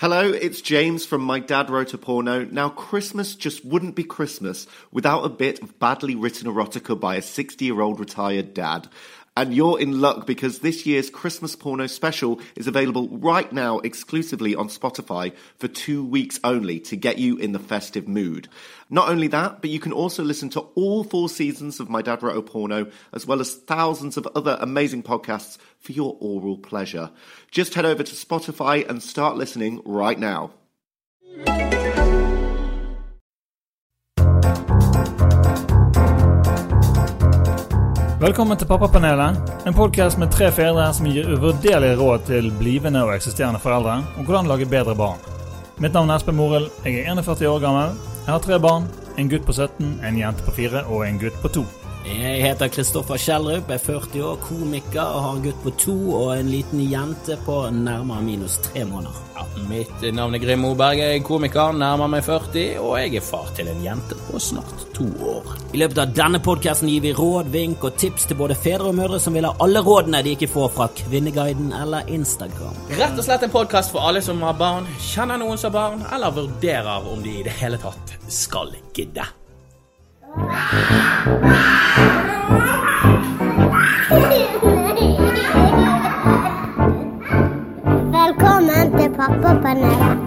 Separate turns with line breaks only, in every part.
Hello, it's James from My Dad Wrote a Porno. Now, Christmas just wouldn't be Christmas without a bit of badly written erotica by a 60 year old retired dad. And you're in luck because this year's Christmas porno special is available right now exclusively on Spotify for two weeks only to get you in the festive mood. Not only that, but you can also listen to all four seasons of My Dad Wrote a Porno, as well as thousands of other amazing podcasts for your oral pleasure. Just head over to Spotify and start listening right now.
Velkommen til Pappapanelet, en podkast med tre fedre som gir uvurderlige råd til blivende og eksisterende foreldre om hvordan lage bedre barn. Mitt navn er Espen Morild, jeg er 41 år gammel. Jeg har tre barn. En gutt på 17, en jente på 4 og en gutt på 2.
Jeg heter Kristoffer Kjellrup, er 40 år, komiker og har en gutt på to og en liten jente på nærmere minus tre måneder.
Ja, mitt navn er Grim Moberg, jeg er komiker, nærmer meg 40, og jeg er far til en jente på snart to år.
I løpet av denne podkasten gir vi råd, vink og tips til både fedre og mødre som vil ha alle rådene de ikke får fra Kvinneguiden eller Instagram.
Rett og slett en podkast for alle som har barn, kjenner noen som har barn, eller vurderer om de i det hele tatt skal gidde.
Velkommen til Pappapanelet.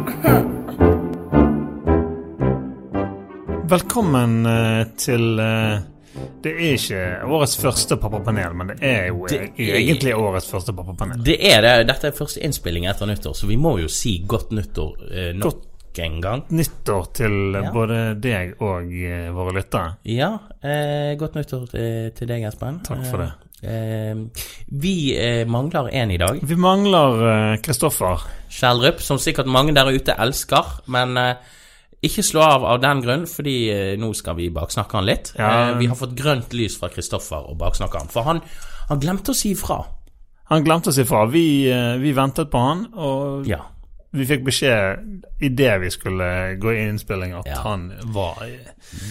Velkommen eh, til eh, Det er ikke årets første pappapanel, men det er jo
Det
e-
er-
egentlig årets første pappapanel.
Det er det. Dette er første innspilling etter nyttår, så vi må jo si godt nyttår eh, nok en gang.
Nyttår til eh,
Ja.
både deg og eh, våre lyttere.
Ja, eh, godt nyttår eh, til deg, Espen.
Takk for det.
Eh, vi eh, mangler en i dag.
Vi mangler eh, Kristoffer.
Kjellrup, som sikkert mange der ute elsker, men eh, ikke slå av av den grunn, fordi eh, nå skal vi baksnakke han litt.
Ja.
Eh, vi har fått grønt lys fra Kristoffer å baksnakke han, for han, han glemte å si ifra.
Han glemte å si fra. Vi, eh, vi ventet på han, og
Ja.
Vi fikk beskjed idet vi skulle gå i innspilling at
Ja.
han var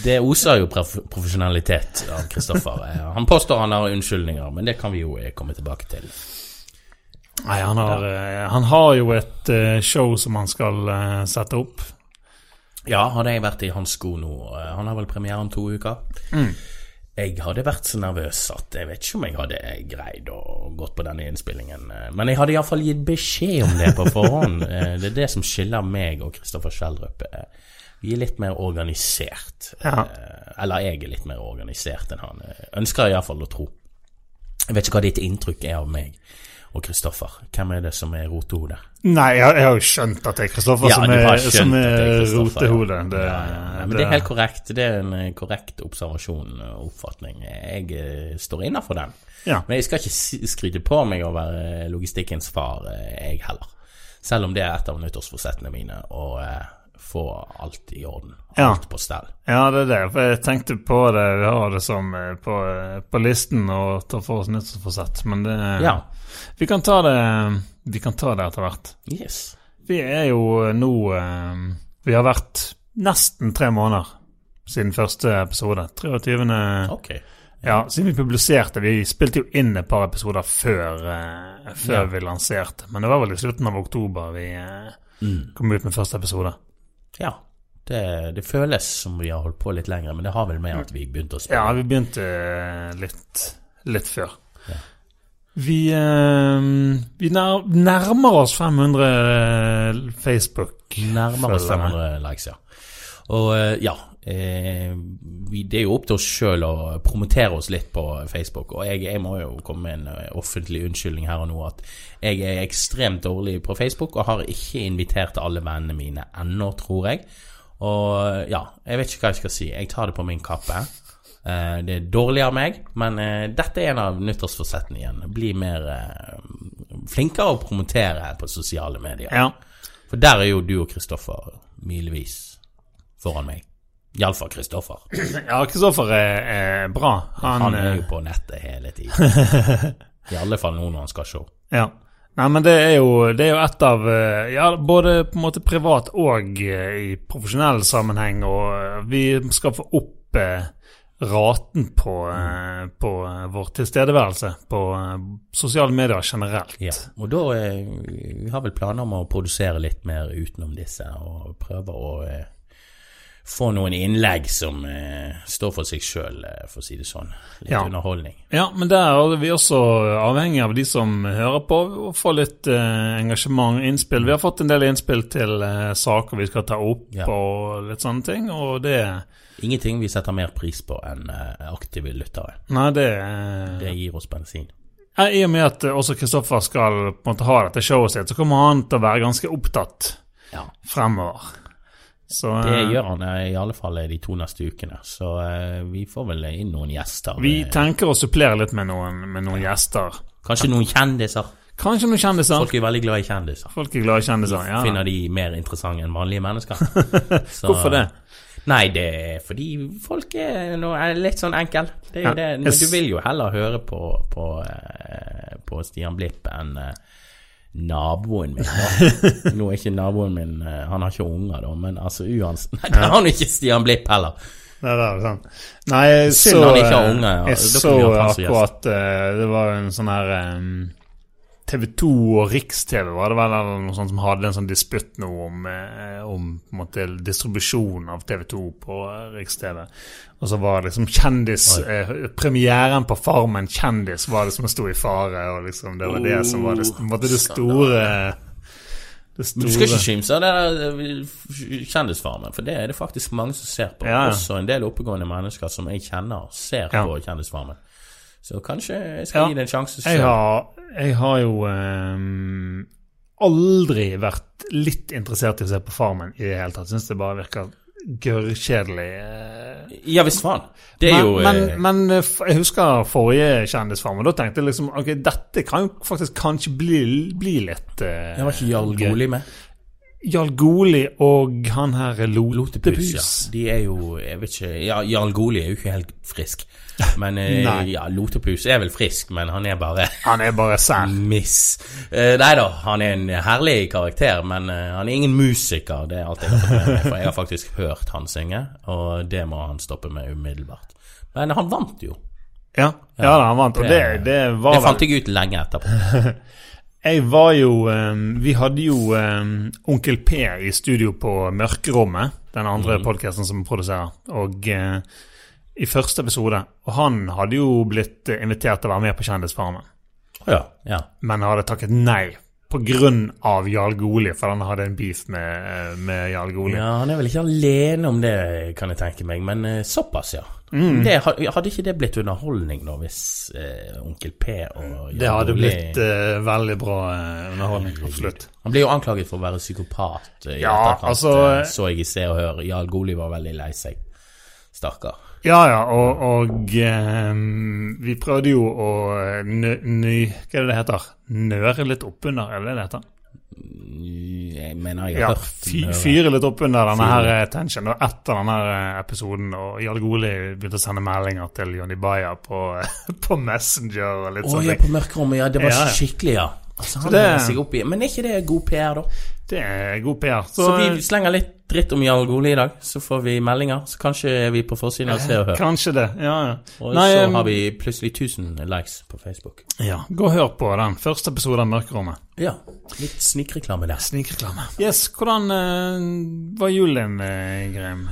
Det oser jo prof profesjonalitet av Kristoffer. Eh, han påstår han har unnskyldninger, men det kan vi jo eh, komme tilbake til.
Nei, han har, eh, han har jo et show som han skal sette opp.
Ja, hadde jeg vært i hans sko nå Han har vel premiere om to uker. Jeg hadde vært så nervøs at jeg vet ikke om jeg hadde greid å gått på denne innspillingen. eh, Men jeg hadde iallfall gitt beskjed om det på forhånd. Eh, Det er det som skiller meg og Kristoffer Schjelderup. Eh, Vi er litt mer organisert.
Ja.
Eller jeg er litt mer organisert enn han. Eh, Ønsker jeg iallfall å tro. Jeg vet ikke hva ditt inntrykk er av meg og Kristoffer. Hvem er det som er rotehodet?
Nei, jeg, jeg har jo skjønt at det er Kristoffer
Ja,
som er, som er rotehodet.
Ja. Ja, men det er helt korrekt. Det er en eh, korrekt observasjon og oppfatning. Jeg eh, står innafor den. Men jeg skal ikke skryte på meg å være logistikkens far, eh, jeg heller. Selv om det er et av nyttårsforsettene mine eh, få alt i orden.
Ja.
Alt på stell.
Ja, det er det. For jeg tenkte på det, vi har det som eh, på, eh, på listen å ta for oss nyttårsforsett, men det
Ja.
Vi kan ta det Vi kan ta det etter hvert.
Yes.
Vi er jo nå eh, Vi har vært nesten tre måneder siden første episode. 23.
Ok.
Ja, siden vi publiserte. Vi spilte jo inn et par episoder før, eh, før
Ja.
vi lanserte. Men det var vel i slutten av oktober vi eh,
Mm.
kom ut med første episode.
Ja. Det, det føles som vi har holdt på litt lenger, men det har vel med at vi begynte å spille.
Ja, vi begynte eh, litt, litt før.
Ja.
Vi, eh, vi nærmer oss 500 eh, Facebook.
Nærmer oss 500 likes, ja. Og ja, eh, vi, det er jo opp til oss sjøl å promotere oss litt på Facebook. Og jeg, jeg må jo komme med en eh, offentlig unnskyldning her og nå at jeg er ekstremt dårlig på Facebook og har ikke invitert alle vennene mine ennå, tror jeg. Og ja, jeg vet ikke hva jeg skal si. Jeg tar det på min kappe. Eh, det er dårlig av meg, men eh, dette er en av nyttårsforsettene igjen. Bli mer eh, flinkere å promotere på sosiale medier.
Ja.
For der er jo du og Kristoffer milevis foran meg. Iallfall Kristoffer.
ja, Kristoffer er, er bra. Han,
Han er
eh,
jo på nettet hele tiden. I alle fall nå når han skal se.
Ja. Nei, men det er jo, det er jo et av eh, Ja, både på en måte privat og eh, i profesjonell sammenheng, og eh, vi skal få opp eh, raten på, eh, på eh, vår tilstedeværelse på eh, sosiale medier generelt.
Ja, og da eh, vi har vel planer om å produsere litt mer utenom disse, og prøve å eh, få noen innlegg som eh, står for seg sjøl, eh, for å si det sånn. Litt
Ja.
underholdning.
Ja, men der er vi også avhengig av de som hører på, å få litt eh, engasjement, innspill. Vi har fått en del innspill til eh, saker vi skal ta opp
Ja.
og litt sånne ting, og det
Ingenting vi setter mer pris på enn eh, aktive lyttere.
Nei, det, eh,
Det gir oss bensin.
Ja, I og med at også Kristoffer skal på en måte ha dette showet sitt, så kommer han til å være ganske opptatt
Ja.
fremover. Så
Det
eh,
gjør han eh, i alle fall de to neste ukene, så eh, vi får vel inn noen gjester.
vi
Eh,
tenker å supplere litt med noen, med noen gjester.
Kanskje noen kjendiser.
Kanskje noen kjendiser.
Folk er veldig glad i kjendiser.
Folk er glad i kjendiser. Ja.
Finner de mer interessante enn vanlige mennesker. Så-
Hvorfor det?
Nei, det er fordi folk er, er litt sånn enkel. Det er jo det. Du vil jo heller høre på, på, eh, på Stian Blipp enn eh, naboen min. Da. Nå er ikke naboen min eh, Han har ikke unger, da, men altså uansett Nei, det har han ikke Stian Blipp heller.
Det er sant. Nei, jeg så,
han ikke har
eh,
unge, ja.
Jeg så akkurat uh, Det var en sånn her TV 2 og Riks-TV var det vel noe sånt som hadde en sånn disputt nå om, eh, om måte distribusjon av TV 2 på eh, Riks-TV. Og så var liksom kjendis eh, Premieren på Farmen kjendis var det som sto i fare, og liksom det var det som var det, måte det store Det
Men du skal ikke kimse av eh, Kjendisfarmen, for det er det faktisk mange som ser på.
Ja.
Også en del oppegående mennesker som jeg kjenner, ser
Ja.
på Kjendisfarmen. Så kanskje jeg skal
Ja.
gi det en sjanse
Jeg har, jeg har jo um, aldri vært litt interessert i å se på Farmen i det hele tatt. Syns det bare virker gørrkjedelig. eh.
Ja visst faen. Det er
men,
jo
men,
eh,
men eh, jeg husker forrige Kjendisfarmen. Da tenkte jeg liksom ok, dette kan jo faktisk kanskje bli, bli litt uh,
Det var ikke Jarl Goli med?
Jarl Goli og han her
Lotepus,
Lotepus.
ja. De er jo Jeg vet ikke ja, Jarl Goli er jo ikke helt frisk. Men eh, ja, Lotepus er vel frisk, men han er bare
Han er bare sær.
miss. Eh, nei da, han er en herlig karakter, men eh, han er ingen musiker. Det er alt jeg har med for jeg har faktisk hørt han synge, og det må han stoppe med umiddelbart. Men han vant jo.
Ja, ja han vant. Og det, det var
Det fant jeg ut lenge etterpå.
Jeg var jo Vi hadde jo Onkel P i studio på Mørkerommet, den andre
mm.
podkasten som produserer, og i første episode. Og han hadde jo blitt invitert til å være med på Kjendisfarmen,
ja. ja.
men hadde takket nei av Jarl Goli, for han hadde en beef med, med Jarl Goli.
Ja, Han er vel ikke alene om det, kan jeg tenke meg, men eh, såpass, ja.
Mm.
Det, hadde ikke det blitt underholdning nå, hvis eh, Onkel P og Jarl
Det hadde
Goli...
Blitt eh, veldig bra underholdning. Absolutt.
Han ble jo anklaget for å være psykopat. i
Ja,
etterkant,
altså-
Så jeg i Se og Hør. Jarl Goli var veldig lei seg. Stakkar.
Ja, ja, og, og um, vi prøvde jo å eh, nø, ny, Hva er det det heter? Nøre litt oppunder, er det det heter?
Jeg mener jeg
Ja,
har hørt
fy, fyre litt oppunder denne her tensionen, tension. Og etter denne eh, episoden, og Jarl Goli begynte å sende meldinger til Jonny Baya på, på Messenger og litt
Å
sånn.
ja, på mørkerommet. Ja, det var
Ja, ja.
skikkelig, ja. Altså, han
det-.
Men er ikke det god PR, da?
Det er god PR.
Så,
Så,
vi slenger litt dritt om Jarl i dag, så får vi meldinger. Så kanskje er vi på forsiden av Se og Hør.
kanskje det. Ja, ja.
Og
Nei,
så
em,
har vi plutselig 1000 likes på Facebook.
ja. Gå og hør på den første episoden av Mørkerommet.
Ja, litt snikreklame der.
Snikreklame. Yes, hvordan uh, var julen din, eh, Grim?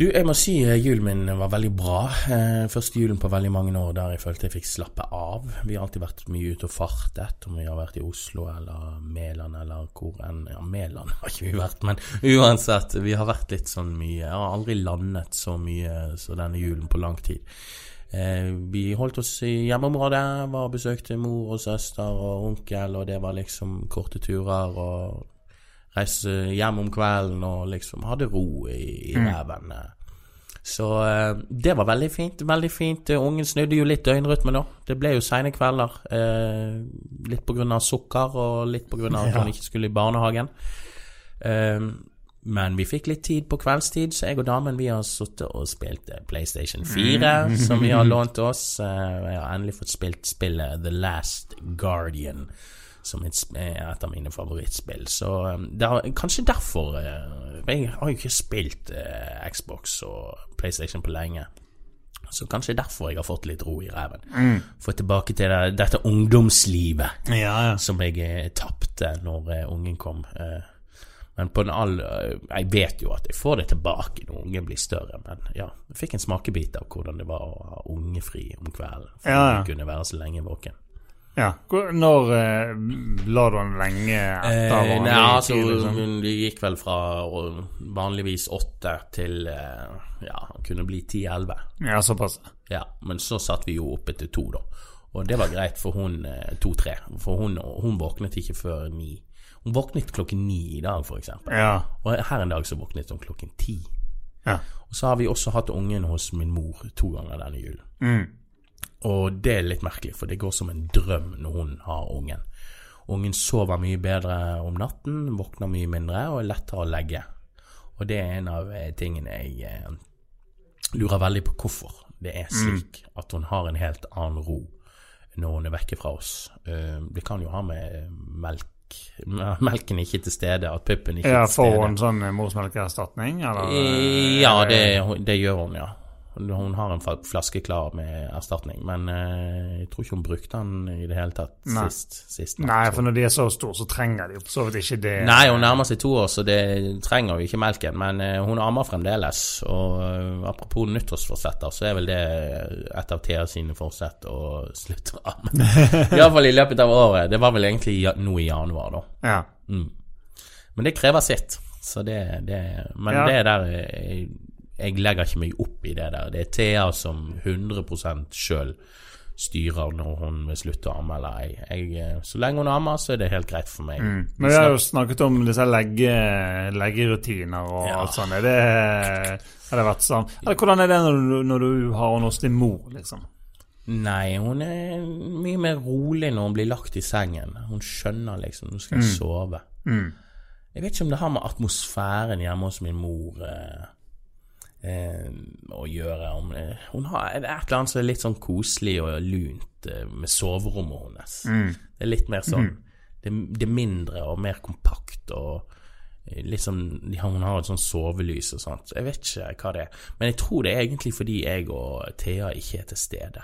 Du, jeg må si eh, julen min var veldig bra. Eh, første julen på veldig mange år der jeg følte jeg fikk slappe av. Vi har alltid vært mye ute og fartet, om vi har vært i Oslo eller Mæland eller hvor enn Ja, Mæland har ikke vi vært, men uansett, vi har vært litt sånn mye. Jeg har aldri landet så mye så denne julen på lang tid. Eh, vi holdt oss i hjemmeområdet, var og besøkte mor og søster og onkel, og det var liksom korte turer og reise hjem om kvelden og liksom hadde ro i, i ræven. eh. Så eh, det var veldig fint. Veldig fint. Eh, Ungen snudde jo litt døgnrytme da. Det ble jo seine kvelder. Eh, litt av sukker, og litt av at
Ja.
han ikke skulle i barnehagen. Eh, men vi fikk litt tid på kveldstid, så jeg og damen vi har sittet og spilt PlayStation 4, som vi har lånt oss. Vi jeg har endelig fått spilt spillet The Last Guardian, som et, et av mine favorittspill. Så det har, kanskje derfor eh, Jeg har jo ikke spilt eh, Xbox og PlayStation på lenge. Så kanskje derfor jeg har fått litt ro i ræven.
Mm.
Få tilbake til det, dette ungdomslivet
Ja, ja.
som jeg eh, tapte når uh, ungen kom. Uh, men på den all, uh, jeg vet jo at jeg får det tilbake når ungen blir større. Men ja, jeg fikk en smakebit av hvordan det var å ha ungefri om kvelden. For
Ja, ja.
kunne være så lenge våken.
Ja. Når eh, la du den lenge etter
Eh,
vanlig
nei, altså,
tid? Liksom?
Det gikk vel fra vanligvis åtte til eh, ja, kunne bli ti-elleve.
Ja, såpass.
Ja, men så satt vi jo oppe til to, da. Og det var greit for hun eh, to-tre. For hun, hun våknet ikke før ni. Hun våknet klokken ni i dag, for eksempel.
Ja.
Og her en dag så våknet hun klokken ti.
ja.
Og så har vi også hatt ungen hos min mor to ganger denne julen.
Mm.
Og det er litt merkelig, for det går som en drøm når hun har ungen. Ungen sover mye bedre om natten, våkner mye mindre og er lettere å legge. Og det er en av eh, tingene jeg eh, lurer veldig på hvorfor det er slik at hun har en helt annen ro når hun er vekke fra oss. Eh, Det kan jo ha med melk Melken ikke til stede, at puppen ikke
ja
er til stede.
Får hun sånn morsmelkerstatning, eller?
Ja, det, det gjør hun, ja. Hun har en flaske klar med erstatning, men eh, jeg tror ikke hun brukte den i det hele tatt
Nei.
sist. sist.
Nei, for når de er så store, så trenger de for så vidt ikke det.
Nei, hun nærmer seg to år, så det trenger jo ikke melken. Men eh, hun ammer fremdeles. Og eh, apropos nyttårsforsetter, så er vel det et av Thea sine forsett å slutte å amme. Iallfall i løpet av året. Det var vel egentlig nå i januar, da.
Ja.
Mm. Men det krever sitt. Så det, det Men
Ja.
det der jeg, legger ikke meg opp i det der. Det er Thea som 100 sjøl styrer når hun vil slutte å amme eller ei. Så lenge hun ammer, så er det helt greit for meg.
Mm. Men vi har jo snakket om disse legge, leggerutiner og
Ja.
alt sånt. Er det, har det vært sånn? Eller hvordan er det når du, når du har henne hos din mor, liksom?
Nei, hun er mye mer rolig når hun blir lagt i sengen. Hun skjønner liksom Nå skal jeg sove.
Mm.
Jeg vet ikke om det har med atmosfæren hjemme hos min mor eh, eh, å gjøre. Om, eh, hun har et eller annet som er litt sånn koselig og lunt eh, med soverommet hennes. Det er litt mer sånn det, det er mindre og mer kompakt og eh, litt sånn Hun har et sånn sovelys og sånt. Jeg vet ikke hva det er. Men jeg tror det er egentlig fordi jeg og Thea ikke er til stede.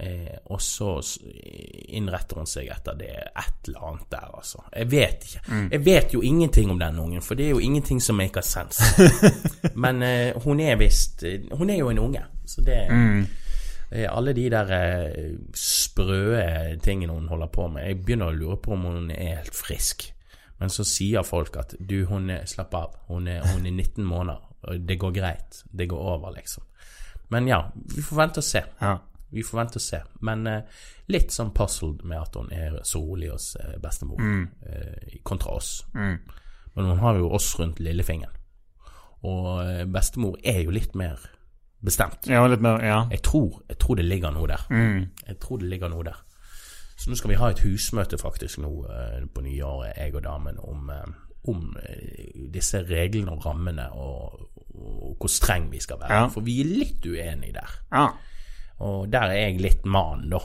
Eh, og så innretter hun seg etter det et eller annet der, altså. Jeg vet ikke. Jeg vet jo ingenting om den ungen, for det er jo ingenting som maker sense. Men eh, hun er visst eh, Hun er jo en unge, så det eh, Alle de der eh, sprø tingene hun holder på med Jeg begynner å lure på om hun er helt frisk. Men så sier folk at du, hun er, slapp av. Hun er, hun er 19 måneder. Det går greit. Det går over, liksom. Men ja, vi får vente og se.
Ja.
Vi får vente og se. Men eh, litt sånn puzzled med at hun er så rolig hos eh, bestemor, eh, kontra oss. Men hun har jo oss rundt lillefingeren. Og eh, bestemor er jo litt mer bestemt.
ja, litt mer Ja.
Jeg tror, jeg tror det ligger noe der. Jeg tror det ligger noe der. Så nå skal vi ha et husmøte faktisk nå eh, på nyåret, jeg og damen, om, eh, om disse reglene og rammene og, og hvor streng vi skal være.
Ja.
For vi er litt uenige der.
Ja.
Og der er jeg litt mann, da.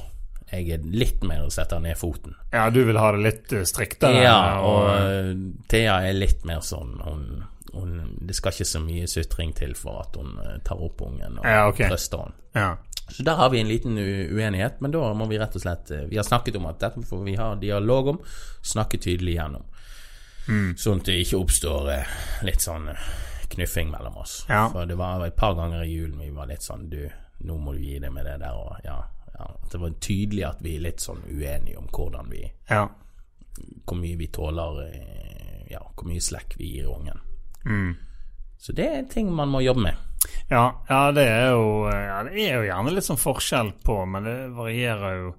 Jeg er litt mer å sette ned foten.
ja, du vil ha det litt eh, striktere?
Ja, og og... Thea er litt mer sånn hun, hun, Det skal ikke så mye sutring til for at hun eh, tar opp ungen og
Ja, okay.
trøster henne.
ja.
Så der har vi en liten uenighet, men da må vi rett og slett eh, Vi har snakket om at dette får vi ha dialog om, snakke tydelig gjennom.
Mm.
Sånn at det ikke oppstår eh, litt sånn eh, knuffing mellom oss.
Ja.
For det var et par ganger i julen vi var litt sånn Du, nå må du gi deg med det der, og ja. ja. Det var tydelig at vi er litt sånn uenige om hvordan vi
ja.
Hvor mye vi tåler eh, Ja, hvor mye slekk vi gir ungen.
Mm.
Så det er ting man må jobbe med.
Ja, ja, det er jo ja, Det er jo gjerne litt sånn forskjell på, men det varierer jo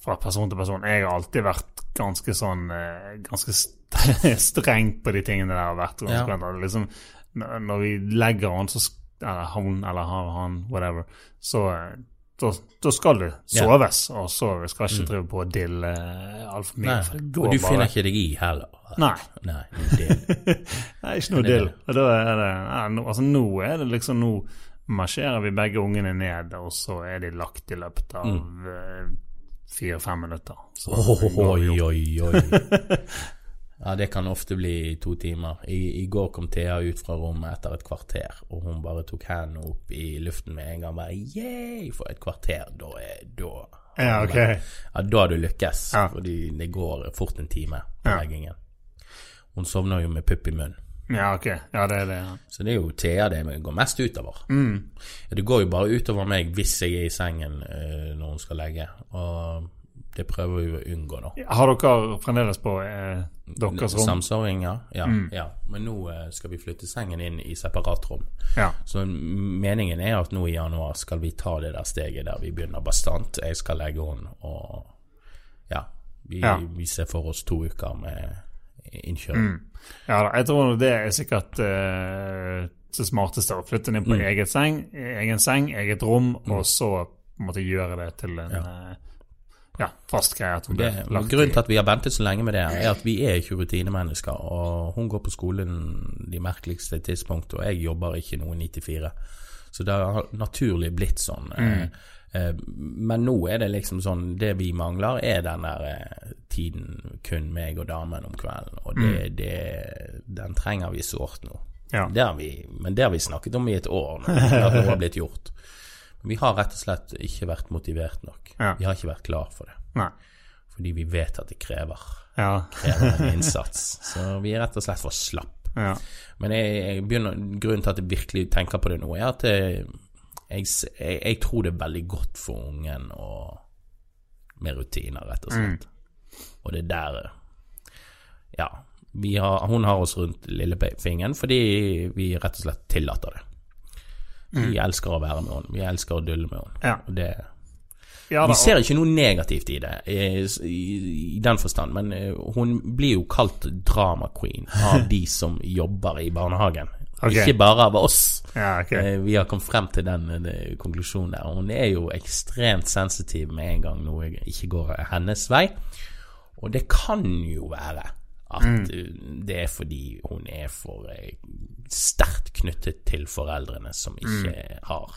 fra person til person. Jeg har alltid vært ganske sånn eh, Ganske st- streng på de tingene der. Vært
Ja.
liksom, når vi legger an, så sk- eller hun eller han, han whatever, så eh, da, da skal
du
soves, og så skal ikke drive på og dille altfor mye.
Nei, og du
bare-
finner ikke deg i heller.
Nei.
Nei,
Nei, ikke noe dill. Og da er det nå, Altså, nå er det liksom Nå marsjerer vi begge ungene ned, og så er de lagt i løpet av mm. fire-fem minutter. Så
Oi, oi, oi. Ja, det kan ofte bli to timer. I, I går kom Thea ut fra rommet etter et kvarter, og hun bare tok hendene opp i luften med en gang. Bare yeah! For et kvarter, da er da
Ja, ok.
Ja, da har du lykkes,
Ja.
fordi det går fort en time på
Ja.
leggingen. Hun sovner jo med pupp i munnen.
Ja, ok. Ja, det er det. Ja.
Så det er jo Thea det går mest utover.
Mm.
Det går jo bare utover meg hvis jeg er i sengen eh, når hun skal legge, og det prøver vi å unngå, da.
Har dere fremdeles på eh, deres rom?
Samsoving, ja. Ja,
Mm.
ja. Men nå eh, skal vi flytte sengen inn i separatrom.
Ja.
Så meningen er at nå i januar skal vi ta det der steget der vi begynner bastant. Jeg skal legge henne, og ja. Vi,
Ja.
vi ser for oss to uker med innkjøring.
Mm. ja da, jeg tror det er sikkert eh, det smarteste å flytte den inn på
Mm.
eget seng, egen seng, eget rom, og så på en måte gjøre det til en eh, ja, fast greie. At hun
Det,
blir lagt
grunnen til at vi har ventet så lenge med det, er at vi er ikke rutinemennesker. Og hun går på skolen de merkeligste tidspunkt, og jeg jobber ikke noe 9-4. Så det har naturlig blitt sånn. Eh, eh, Men nå er det liksom sånn Det vi mangler, er den der eh, tiden kun meg og damen om kvelden. Og det, det, den trenger vi sårt nå.
Ja.
Det vi, men det har vi snakket om i et år, nå, at noe har blitt gjort. Vi har rett og slett ikke vært motivert nok.
Ja.
Vi har ikke vært klar for det.
Nei.
Fordi vi vet at det krever,
Ja.
krever en innsats. Så vi er rett og slett for slapp.
ja.
Men jeg, jeg begynner, grunnen til at jeg virkelig tenker på det nå, er at jeg, jeg, jeg, tror det er veldig godt for ungen og med rutiner, rett og slett. Og det er der Ja. Vi har, hun har oss rundt lillefingeren fordi vi rett og slett tillater det. Vi elsker å være med henne. Vi elsker å dulle med henne.
Ja.
Og det
ja da,
vi ser ikke noe negativt i det, i, i, i den forstand, men uh, hun blir jo kalt drama queen av de som jobber i barnehagen.
Okay.
Ikke bare av oss.
Ja, okay.
uh, Vi har kommet frem til den den konklusjonen der. Hun er jo ekstremt sensitiv med en gang noe ikke går hennes vei. Og det kan jo være at
Mm.
eh, det er fordi hun er for eh, sterkt knyttet til foreldrene som ikke har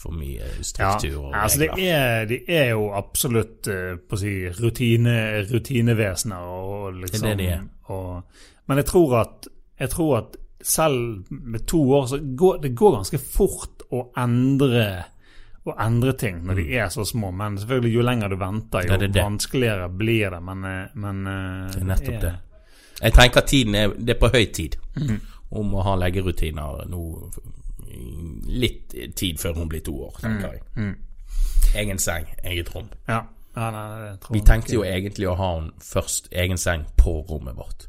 for mye
struktur Ja,
struktur regler.
altså det er, de er jo absolutt eh, på å si, rutine, rutinevesener. Og liksom,
Det er det de er.
Og, men jeg tror, at, jeg tror at selv med to år så går det går ganske fort å endre, å endre ting når de er så små. Men selvfølgelig jo lenger du venter, jo
Mm. Det det.
vanskeligere blir det. Men, eh, men eh,
Det er nettopp det. Jeg tenker tiden er, det er på høy tid
Mhm.
Om å ha leggerutiner nå litt tid før hun blir to år, tenker jeg.
Mhm.
Egen seng, eget rom.
Ja, ja nei,
Vi tenkte jo egentlig å ha hun først egen seng på rommet vårt,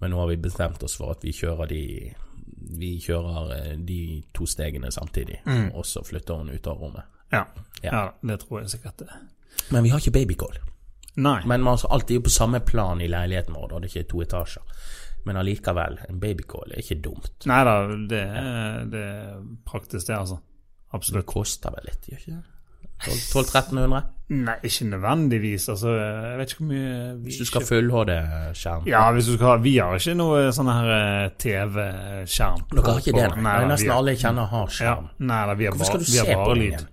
men nå har vi bestemt oss for at vi kjører de vi kjører eh, de to stegene samtidig,
mm.
og så flytter hun ut av rommet.
Ja,
Ja.
ja, det tror jeg sikkert det.
Men vi har ikke babycall.
Nei.
Men man er alltid på samme plan i leiligheten vår, da det ikke er to etasjer. Men allikevel, en babycall er ikke dumt.
Nei da, det, det er praktisk, det, altså.
Det koster vel litt, gjør ikke det? 1200-1300?
Nei, ikke nødvendigvis. Altså, jeg vet ikke hvor mye
Hvis du skal ha
ikke-
full-HD-skjerm.
Ja, hvis du skal ha Vi har ikke noe sånn her eh, TV-skjerm.
Dere har ikke det, Nei,
nei?
Nesten alle jeg kjenner har
Ja, nei da, vi har bare, vi har bare lyd.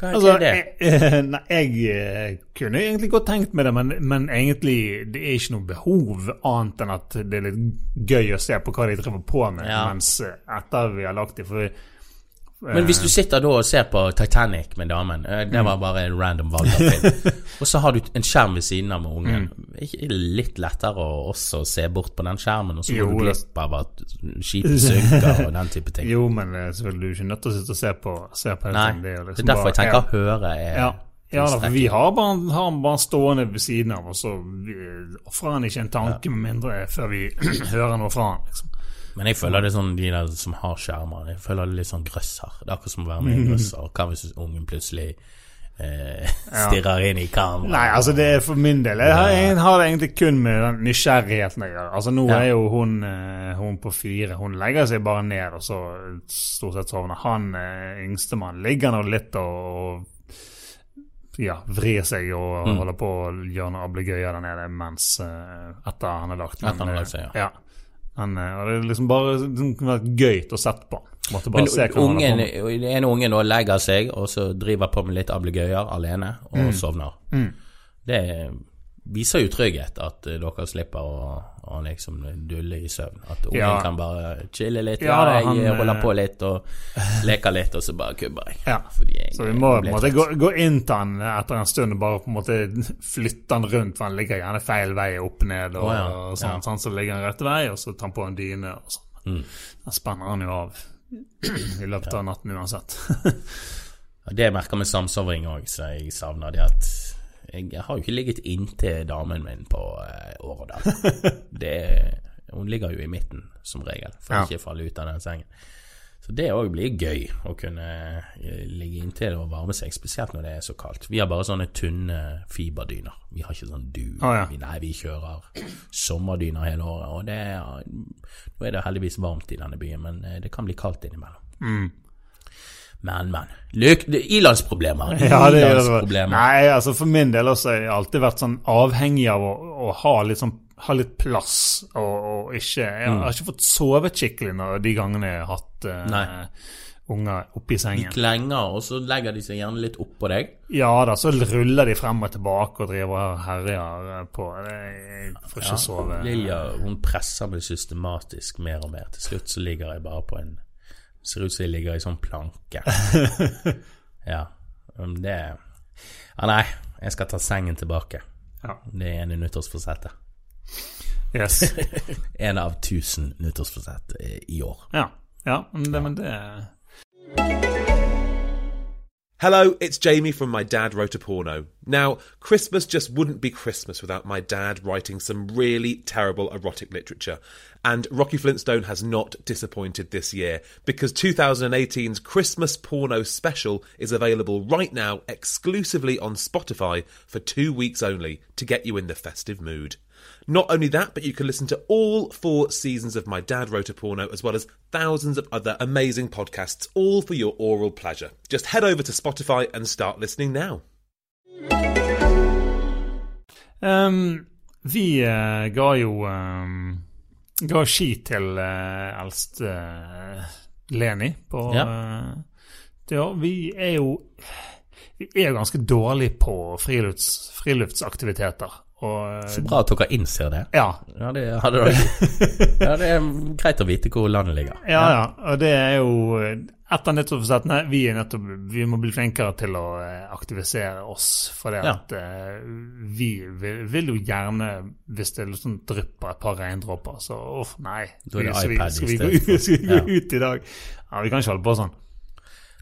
Hva er
Altså,
det?
jeg, eh, nei, jeg eh, kunne egentlig godt tenkt meg det, men, men egentlig det er ikke noe behov annet enn at det er litt gøy å se på hva de driver på med
Ja.
mens eh, etter vi har lagt dem. For
Men hvis du sitter da og ser på Titanic med damen, eh,
Mm.
det var bare en random valg av film, og så har du en skjerm ved siden av med ungen,
Mm.
ikke litt lettere å også se bort på den skjermen, og så går du glipp av at skipet synker og den type ting?
Jo, men eh, selvfølgelig du er ikke nødt til å sitte og se på, se på
Nei, det
er det
er
liksom
derfor jeg
bare-
tenker å høre er
Ja, ja da, for vi har bare, har bare stående ved siden av, og så ofrer han ikke en tanke med mindre før vi hører noe fra han. Liksom.
Men jeg føler det er sånn de der som har skjermer, jeg føler det er litt sånn grøsser. Det er akkurat som å være med i en grøsser. Hva hvis ungen plutselig eh, stirrer inn i kameraet?
Nei, altså det er for min del. Jeg har, jeg har det egentlig kun med den nysgjerrigheten jeg har. Altså Nå er jo hun, eh, hun på fire. Hun legger seg bare ned, og så stort sett sovner. Han eh, yngstemann ligger nå litt og ja, vrir seg og
Mm.
holder på å gjøre noe ablegøyer der nede mens eh, etter han er lagt.
Etter han har
eh,
lagt seg, ja.
ja. Men, eh, og det er liksom bare det kunne vært gøy å sette på. Måtte bare
Men
se hva
ungen, den ene ungen da legger seg, og så driver på med litt ablegøyer alene, og
Mm.
sovner. Det, viser jo trygghet at eh, dere slipper å, å liksom dulle i søvn. At ungen
Ja.
kan bare chille litt.
Ja,
Ja, jeg
han, eh,
holder på litt og leker litt, og så bare kubber jeg.
Ja. Så vi må på en måte gå, gå inn til han etter en stund og bare på en måte flytte han rundt, for han ligger gjerne feil vei opp ned og,
oh,
og sånn. Sånn, så ligger han rett vei, og så tar han på en dyne og sånn.
Mm.
Da spenner han jo av i løpet av natten uansett.
Det merker vi samsovring òg, så jeg savner det at jeg har jo ikke ligget inntil damen min på år og dag. Det- Hun ligger jo i midten, som regel, for
Ja.
ikke å falle ut av den sengen. Så det òg blir gøy, å kunne eh, ligge inntil og varme seg, spesielt når det er så kaldt. Vi har bare sånne tynne fiberdyner. Vi har ikke sånn du.
Ah, ja.
nei, vi kjører sommerdyner hele året, og det er, nå er det heldigvis varmt i denne byen, men eh, det kan bli kaldt innimellom.
Mm.
Men, men. Løk, det, ilandsproblemer.
Ja, det er det. Nei, altså for min del også har jeg alltid vært sånn avhengig av å, å ha litt sånn ha litt plass og, og ikke Jeg
Mm.
har ikke fått sovet skikkelig når de gangene jeg har hatt uh,
Nei.
unger oppi
De
sengen.
klenger, og så legger de seg gjerne litt oppå deg.
Ja da, så ruller de frem og tilbake og driver og herjer på. Jeg får ikke sove.
Lilja hun presser meg systematisk mer og mer. Til slutt så ligger jeg bare på en Ser ut som jeg ligger i sånn planke. ja. men Det Ja, nei. Jeg skal ta sengen tilbake.
Ja.
Det er en i nyttårsforsettet.
Yes.
En av tusen nyttårsforsett eh, i år.
Ja. ja men det, men det
Hello, it's Jamie from My Dad Wrote a Porno. Now, Christmas just wouldn't be Christmas without my dad writing some really terrible erotic literature. And Rocky Flintstone has not disappointed this year because 2018's Christmas Porno special is available right now exclusively on Spotify for two weeks only to get you in the festive mood. Not only that, but you can listen to all four seasons of My Dad Wrote a Porno, as well as thousands of other amazing podcasts, all for your oral pleasure. Just head over to Spotify and start listening now.
Ehm, Vi eh, ga jo ehm, Ga ski til uh, eldste eh, Leni på
Ja.
det år. Vi er jo Vi er jo ganske dårlige på frilufts, friluftsaktiviteter. Og
Så bra at dere innser det.
Ja.
Ja, det, hadde ja, det er greit å vite hvor landet ligger.
Ja, ja. Og det er jo etter nyttårsforsettene. Vi er nettopp Vi må bli flinkere til å eh, aktivisere oss. For det
Ja.
at eh, vi vil, vil jo gjerne, hvis det liksom drypper et par regndråper, så uff, nei.
Da er det
skal vi,
iPad i
skal vi, gå, skal vi gå
Ja.
ut i dag? Ja, vi kan ikke holde på sånn.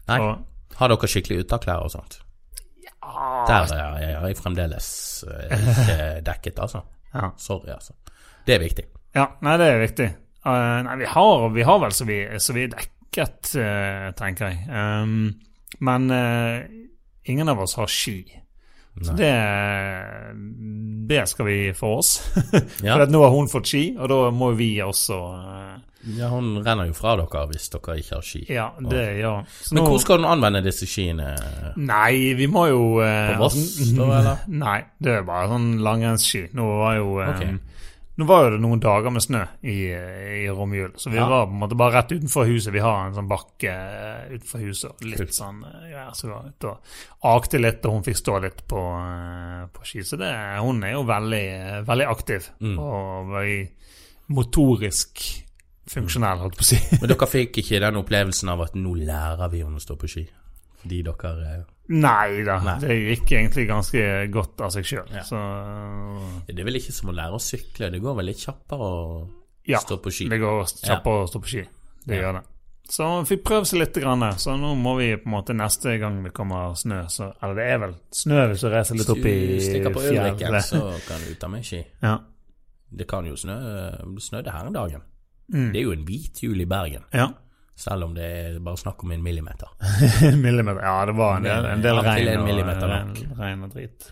Nei.
Og,
Har dere skikkelig uttaklær og sånt?
Ah,
Der er jeg, jeg fremdeles eh, ikke dekket, altså.
ja.
Sorry, altså. Det er viktig.
ja, nei, det er viktig. Uh, nei, vi har, vi har vel så vi, så vi er dekket, uh, tenker jeg. Um, men uh, ingen av oss har ski. Så det, det skal vi få oss.
Ja.
For at nå har hun fått ski, og da må vi også eh,
Ja, Hun renner jo fra dere hvis dere ikke har ski.
Ja, det hun. Så
Men
nå-
hvor skal hun anvende disse skiene?
Nei, vi må jo eh,
På Voss, da, eller?
Nei, det er bare sånn langrennsski. Nå var jo eh,
Ok.
Nå var jo det noen dager med snø i, i romjul, så vi
Ja.
var på en måte bare rett utenfor huset. Vi har en sånn bakke eh, utenfor huset. Litt sånn eh, ja, så vi var ute og akte litt, og hun fikk stå litt på, eh, på ski. Så det, hun er jo veldig, eh, veldig aktiv
Mm.
og veldig motorisk funksjonell, holdt på å si.
Men dere fikk ikke den opplevelsen av at nå lærer vi henne å stå på ski? Fordi dere eh,
Nei da,
Nei.
det gikk egentlig ganske godt av seg sjøl.
Ja.
Så
Det er vel ikke som å lære å sykle? Det går vel litt kjappere å
ja,
stå på ski?
Ja, det går kjappere å stå på ski. Det
Ja.
gjør det. Så vi prøve seg litt, grann, så nå må vi på en måte neste gang det kommer snø så, Eller det er vel snø hvis du reiser litt opp i
Hvis du stikker på Ulriken,
fjellet.
så kan du ta med ski.
Ja.
Det kan jo snø Det snødde her en dagen.
Mm.
Det er jo en hvit jul i Bergen,
ja.
Selv om det er bare snakk om en millimeter.
Millimeter. Ja, det var en del, en del regn,
en
og,
millimeter
regn, regn og drit.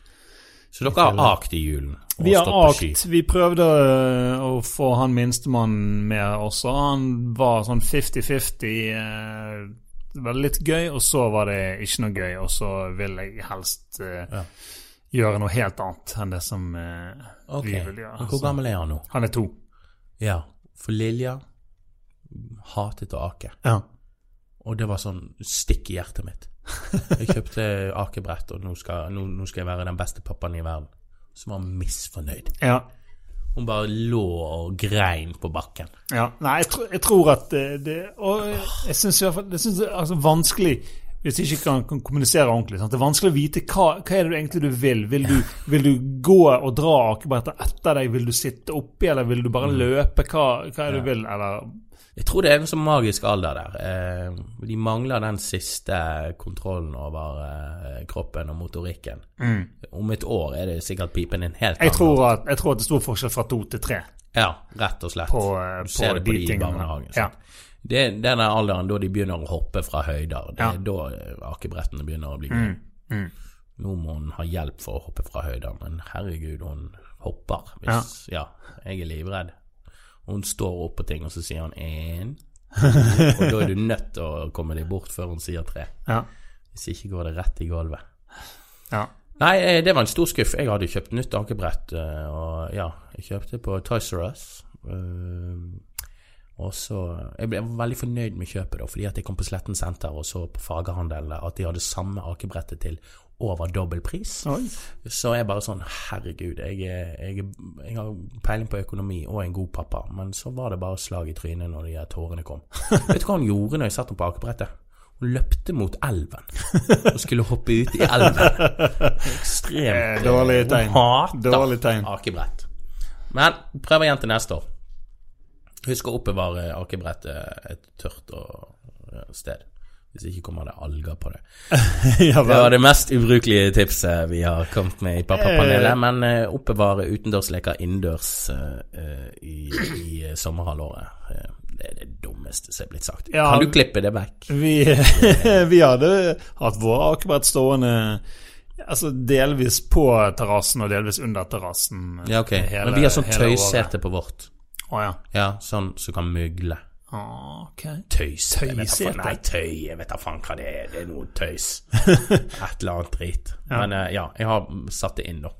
Så dere har akt i julen og
Vi har akt. Vi prøvde øh, å få han minstemannen med også. Han var sånn 50-50. eh, Det var litt gøy, og så var det ikke noe gøy. Og så vil jeg helst eh,
Ja.
gjøre noe helt annet enn det som eh,
Ok,
vi vil gjøre.
Hvor gammel er han nå?
Han er to.
Ja, for Lilja hatet å ake.
Ja.
Og det var sånn stikk i hjertet mitt. Jeg kjøpte akebrett, og nå skal, nå, nå skal jeg være den beste pappaen i verden. som var misfornøyd.
Ja.
Hun bare lå og grein på bakken.
ja. Nei, jeg, tror- jeg tror at det, det Og jeg syns i hvert fall det synes altså vanskelig hvis ikke kan, kan kommunisere ordentlig. Sant? Det er vanskelig å vite hva, hva er det du egentlig du vil. Vil du, vil du gå og dra akebrettet etter deg? Vil du sitte oppi, eller vil du bare løpe? Hva, hva er det du vil? Eller
Jeg tror det er en sånn magisk alder der. Eh, de mangler den siste kontrollen over eh, kroppen og motorikken. Om et år er det sikkert pipen en helt
jeg tror, at, jeg tror at det er stor forskjell fra to til tre.
Ja, rett og slett.
På, eh,
du ser
på
det på
de
de i
tingene.
barnehagen.
Ja.
Det er den alderen da de begynner å hoppe fra høyder. Det
Ja.
er da eh, akebrettene begynner å bli gøy. Nå må hun ha hjelp for å hoppe fra høyder, men herregud, hun hopper. Hvis, ja. jeg er livredd. Hun står opp på ting, og så sier hun én. Og da er du nødt til å komme deg bort før hun sier tre.
Ja.
Hvis ikke går det rett i gulvet.
ja.
Nei, eh, det var en stor skuff. Jeg hadde kjøpt nytt akebrett, eh, og ja, jeg kjøpte på Toys R Us. Eh, Og så Jeg ble veldig fornøyd med kjøpet, da, fordi at jeg kom på Sletten senter og så på faghandel at de hadde samme akebrettet til over dobbel pris.
Oi.
Så jeg bare sånn Herregud, jeg, jeg, jeg har peiling på økonomi og en god pappa. Men så var det bare slag i trynet når de her tårene kom. Vet du hva hun gjorde når jeg satt henne på akebrettet? Hun løpte mot elven og skulle hoppe ut i elven. Ekstremt
Eh, dårlig tegn.
Hun
Dårlig tegn.
akebrett. Men prøv igjen til neste år. Husk å oppbevare akebrettet et tørt sted. Hvis ikke kommer det alger på det.
ja
Det var det mest ubrukelige tipset vi har kommet med i pappapanelet.
Eh.
Men eh, oppbevare utendørsleker innendørs eh, i, i sommerhalvåret. Det er det dummeste som er blitt sagt.
Ja.
Kan du klippe det vekk?
Vi, vi hadde hatt våre akebrett stående altså delvis på terrassen og delvis under terrassen.
Ja, ok.
hele-
Men vi har sånn tøysete på vårt.
Å ja.
Ja, sånn som kan mugle.
Ok.
Tøys. Jeg
Tøysete?
Nei, tøy, jeg vet da faen hva det er. Det er noe tøys. Et eller annet drit. Men eh, ja, jeg har satt det inn, da.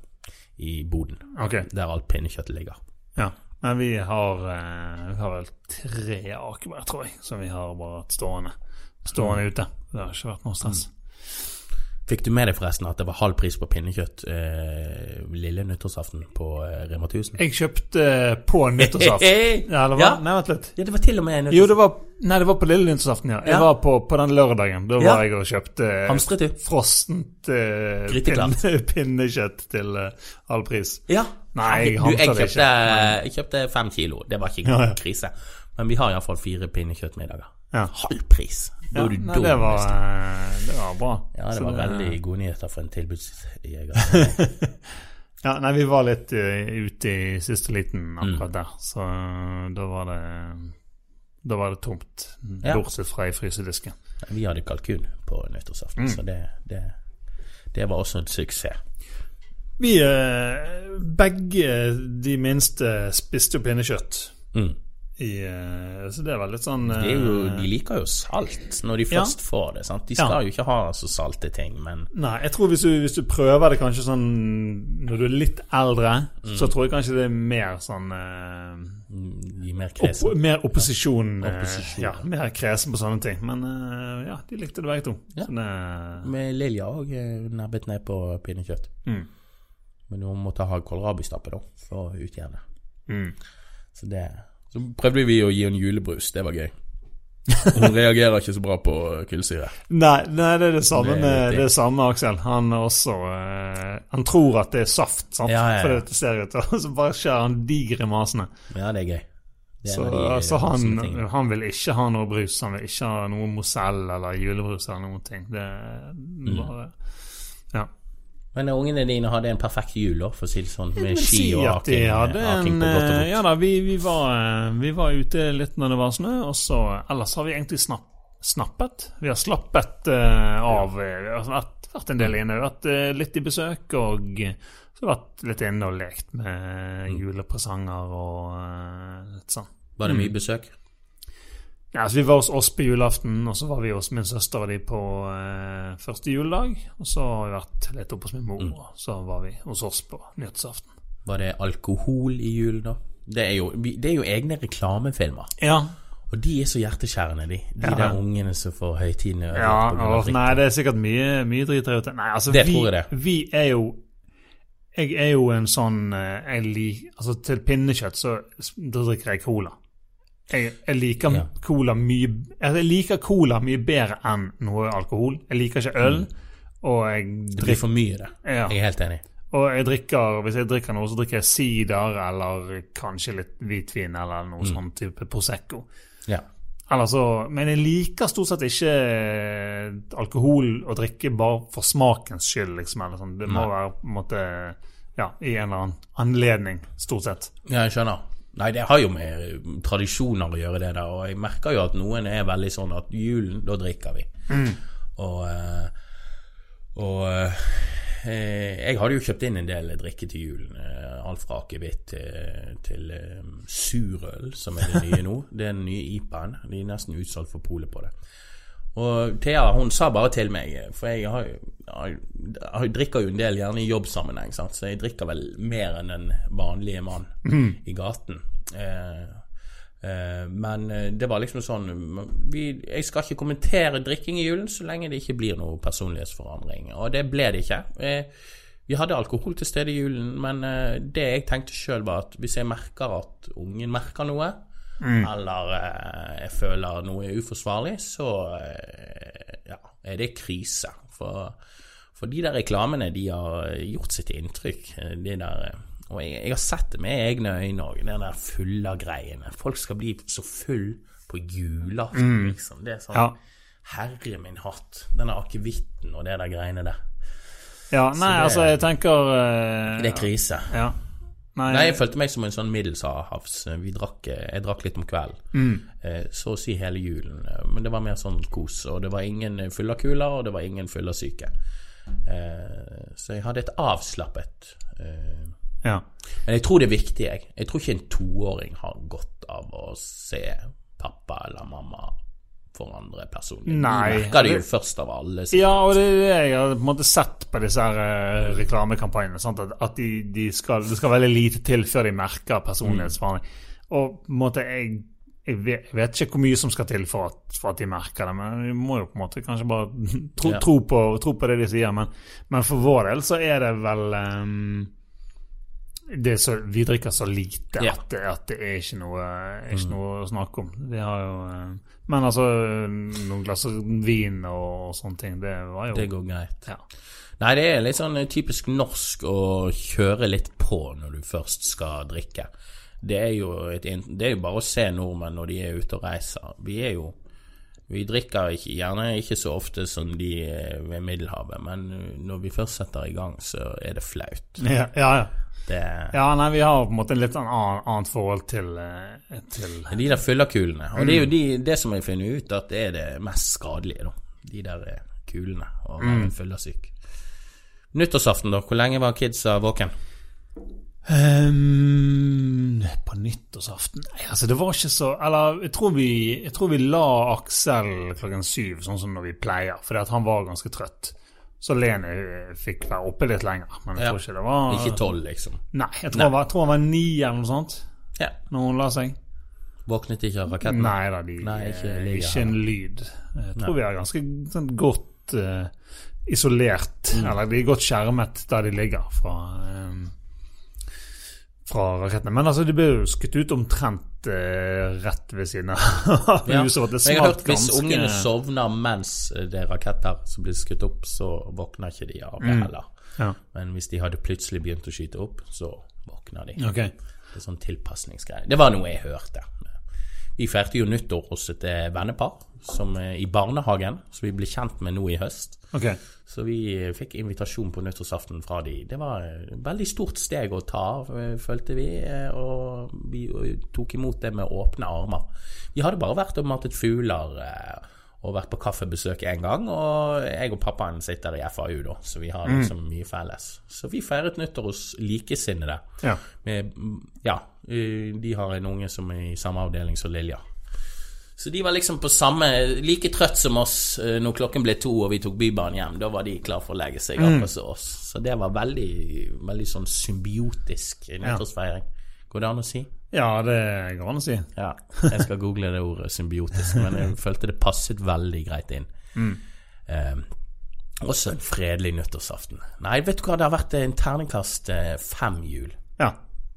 I boden.
Okay.
Der alt pinnekjøttet ligger.
Ja. Men vi har, eh, vi har vel tre akebrett, tror jeg, som vi har bare hatt stående, stående ute. Det har ikke vært noe stress.
Fikk du med deg forresten at det var halv pris på pinnekjøtt eh, lille nyttårsaften på eh, Rema 1000?
Jeg kjøpte på nyttårsaften. Ja, eller hva?
Ja.
Nei, vent litt.
Ja, det var til og med nyttårsaften.
Jo, det var, nei, det var på lille nyttårsaften, ja. Jeg
Ja.
var på, på den lørdagen. Da var jeg og kjøpte
Hamstret
frossent uh, pinne, pinnekjøtt til halv pris.
Ja.
Nei, jeg
du, jeg
hamstret det
kjøpte,
ikke.
jeg kjøpte fem kilo. Det var ikke
ja.
krise. Men vi har iallfall fire pinnekjøttmiddager.
Ja.
Halv pris!
Ja, nei,
dum.
det, var, eh, det var bra.
ja, det
Så
var veldig gode nyheter for en tilbudsjeger.
Ja, nei, vi var litt uh, ute i siste liten
Mm.
akkurat der, så eh, da var det Da var det tomt,
Ja.
bortsett fra i frysedisken.
vi hadde kalkun på nyttårsaften,
Mm.
så det, det, det var også en suksess.
Vi begge de minste spiste jo pinnekjøtt.
Mm.
I, eh, så det er litt sånn
Det er jo,
eh,
de liker jo salt når de
Ja.
først får det. sant? De
Ja.
skal jo ikke ha så salte ting, men
Nei, jeg tror hvis du, hvis du prøver det kanskje sånn når du er litt eldre,
Mm.
så tror jeg kanskje det er mer sånn
uh, er mer
opp. Mer opposisjon. Ja.
Opposisjon.
ja, mer kresen på sånne ting. Men uh, ja, de likte det begge to.
Ja.
Sånn,
Med Lilja òg nebbet ned på pinnekjøtt.
Mm.
Men hun måtte ha kålrabistappe, da, for å utjevne.
Mm.
Så det Så prøvde vi å gi henne julebrus. Det var gøy. Hun reagerer ikke så bra på kullsyre.
Nei, nei, det er det samme
Det
med det. det samme Aksel. Han er også eh, Han tror at det er saft, sant?
Ja, ja, ja.
for det ser ut og så bare skjærer han de grimasene.
Ja, det er gøy. Det er
Så,
de
så han, han vil ikke ha noe brus. Han vil ikke ha noe Mozell eller julebrus eller noen ting. Det er
Mm.
bare Ja.
Men ungene dine hadde en perfekt jul, for å si det sånn, med ski og aking,
hadde
aking
en
på godt og
eh,
vondt.
Ja da, vi, vi, var, eh, vi var ute litt når det var snø, og så Ellers har vi egentlig snapp, snappet. Vi har slappet uh, av. har vært, vært en del inne. Vært uh, litt i besøk, og så vært litt inne og lekt med
Mm.
julepresanger og uh, litt sånn.
Var det
Mm.
mye besøk?
Ja, så Vi var hos oss på julaften, og så var vi hos min søster og de på eh, første juledag. Og så har vi vært litt oppe hos min mor,
Mm.
og så var vi hos oss på nyttårsaften.
Var det alkohol i julen, da? Det er jo, det er jo egne reklamefilmer.
Ja,
Og de er så hjerteskjærende, de. De
Ja.
der ungene som får høytidene
Ja,
på grunn av
og, nei, det er sikkert mye, mye drit der ute. Nei, altså,
Det
vi,
tror jeg det.
vi er jo jeg er jo en sånn eh, jeg lik, Altså, til pinnekjøtt så drikker jeg cola. Jeg, jeg liker
Ja.
cola mye Jeg liker cola mye bedre enn noe alkohol. Jeg liker ikke øl, og jeg
drikker, Det blir for mye, det.
Ja.
Jeg er helt enig.
Og jeg drikker, hvis jeg drikker noe, så drikker jeg sider eller kanskje litt hvitvin eller noe
Mm.
sånn type Prosecco.
Ja.
Så, men jeg liker stort sett ikke eh, alkohol å drikke bare for smakens skyld, liksom. Eller sånn. Det må
Nei.
være på en måte ja, i en eller annen anledning, stort sett.
Ja, jeg skjønner. Nei, det har jo med eh, tradisjoner å gjøre, det der. Og jeg merker jo at noen er veldig sånn at julen, da drikker vi. Og, eh, og eh, jeg hadde jo kjøpt inn en del drikke til julen. Alt fra akevitt til, til surøl, som er det nye nå. Det er den nye IPA-en. De er nesten utsolgt for polet på det. Og Thea hun sa bare til meg, for jeg, har, jeg, jeg drikker jo en del gjerne i jobbsammenheng, sant? så jeg drikker vel mer enn den vanlige mann i gaten. Eh, eh, men eh, det var liksom sånn vi, Jeg skal ikke kommentere drikking i julen så lenge det ikke blir noe personlighetsforandring. Og det ble det ikke. Eh, vi hadde alkohol til stede i julen, men eh, det jeg tenkte sjøl, var at hvis jeg merker at ungen merker noe, eller eh, jeg føler noe er uforsvarlig, så eh, ja, er det krise. For, for de der reklamene, de har gjort sitt inntrykk. eh, De der, og jeg, jeg har sett det med egne øyne òg, den der fulle greiene. Folk skal bli så full på julaften, liksom. Det er sånn
Ja.
Herre min hatt. Denne akevitten og det der greiene der.
Ja, nei,
det-
altså, jeg tenker uh,
Det er krise.
Ja. Nei,
Nei, jeg følte meg som en sånn middelshavs. Vi drakk, jeg drakk litt om kvelden. Mm. Så å si hele julen. Eh, Men det var mer sånn kos. Og det var ingen fyllekuler, og det var ingen fulle syke. Så jeg hadde et avslappet eh,
ja.
Men jeg tror det er viktig, jeg. Jeg tror ikke en toåring har godt av å se pappa eller mamma forandre personlig.
Nei.
De merker det jo først av alle. sikkert.
Ja, og det er det jeg har på en måte sett på disse her eh, reklamekampanjene. Sant? At, de, de skal, det skal veldig lite til før de merker personlighetsforandring. Og på en måte, jeg, jeg vet, jeg vet ikke hvor mye som skal til for at, for at de merker det, men vi må jo på en måte kanskje bare tro,
Ja.
tro, på, tro på det de sier. Men, men for vår del så er det vel er så, Vi drikker så lite
Ja.
at, det, at det er ikke noe, er ikke noe å snakke om. Vi har jo eh, Men altså, noen glass vin og sånne ting, det var jo
Det går greit.
Ja.
Nei, det er litt sånn typisk norsk å kjøre litt på når du først skal drikke. Det er jo, et, det er jo bare å se nordmenn når de er ute og reiser. Vi er jo Vi drikker ikke, gjerne ikke så ofte som de er ved Middelhavet, men når vi først setter i gang, så er det flaut.
Ja, ja, ja.
Det,
ja, nei, vi har på en måte litt annen, annet forhold til, eh, til
De der fyllerkulene. Og det er jo de, det som jeg finner ut, at det er det mest skadelige, da. De der eh, kulene. Og mm. fyllesyk. Nyttårsaften, da. Hvor lenge var kidsa våken?
Ehm, På nyttårsaften Nei, altså, det var ikke så Eller jeg tror vi, jeg tror vi la Aksel klokken syv, sånn som når vi pleier, fordi at han var ganske trøtt. Så Leni fikk være oppe litt lenger, men jeg
Ja.
tror ikke det var
Ikke tolv, liksom.
Nei, jeg tror, Han, var, jeg tror han var ni eller noe sånt
Ja.
når hun la seg.
Våknet ikke av raketten?
Nei da, de,
Nei, ikke
eh,
ligger
ikke en lyd. Jeg tror vi er ganske sånn, godt uh, isolert,
Mm.
eller de er godt skjermet der de ligger fra, eh, fra rakettene. Men altså, de ble jo skutt ut omtrent eh, rett ved siden av
Ja.
huset. Det
Jeg har
smalt
hørt hvis ungene sovner mens det er raketter som blir skutt opp, så våkner ikke de av det heller.
Ja.
Men hvis de hadde plutselig begynt å skyte opp, så våkner de.
Okay.
Det er sånn tilpasningsgreie. Det var noe jeg hørte. Vi feirte jo nyttår hos et eh, vennepar som er i barnehagen, som vi ble kjent med nå i høst.
ok.
Så vi fikk invitasjon på nyttårsaften fra de. Det var et veldig stort steg å ta, eh, følte vi. eh, Og vi tok imot det med åpne armer. Vi hadde bare vært og matet fugler eh, og vært på kaffebesøk en gang. Og jeg og pappaen sitter i FAU, da, så vi har liksom mye felles. Så vi feiret nyttår hos likesinnede.
Ja.
Med, mm, ja, de har en unge som er i samme avdeling som Lilja. Så de var liksom på samme Like trøtt som oss eh, når klokken ble to og vi tok Bybanen hjem. Da var de klar for å legge seg, akkurat som oss. Så det var veldig, veldig sånn symbiotisk nyttårsfeiring. Går det an å si?
ja, det går an å si.
Ja. Jeg skal google det ordet symbiotisk, men jeg følte det passet veldig greit inn. Eh, Også en fredelig nyttårsaften. Nei, vet du hva, det har vært en terningkast eh, fem jul.
Ja.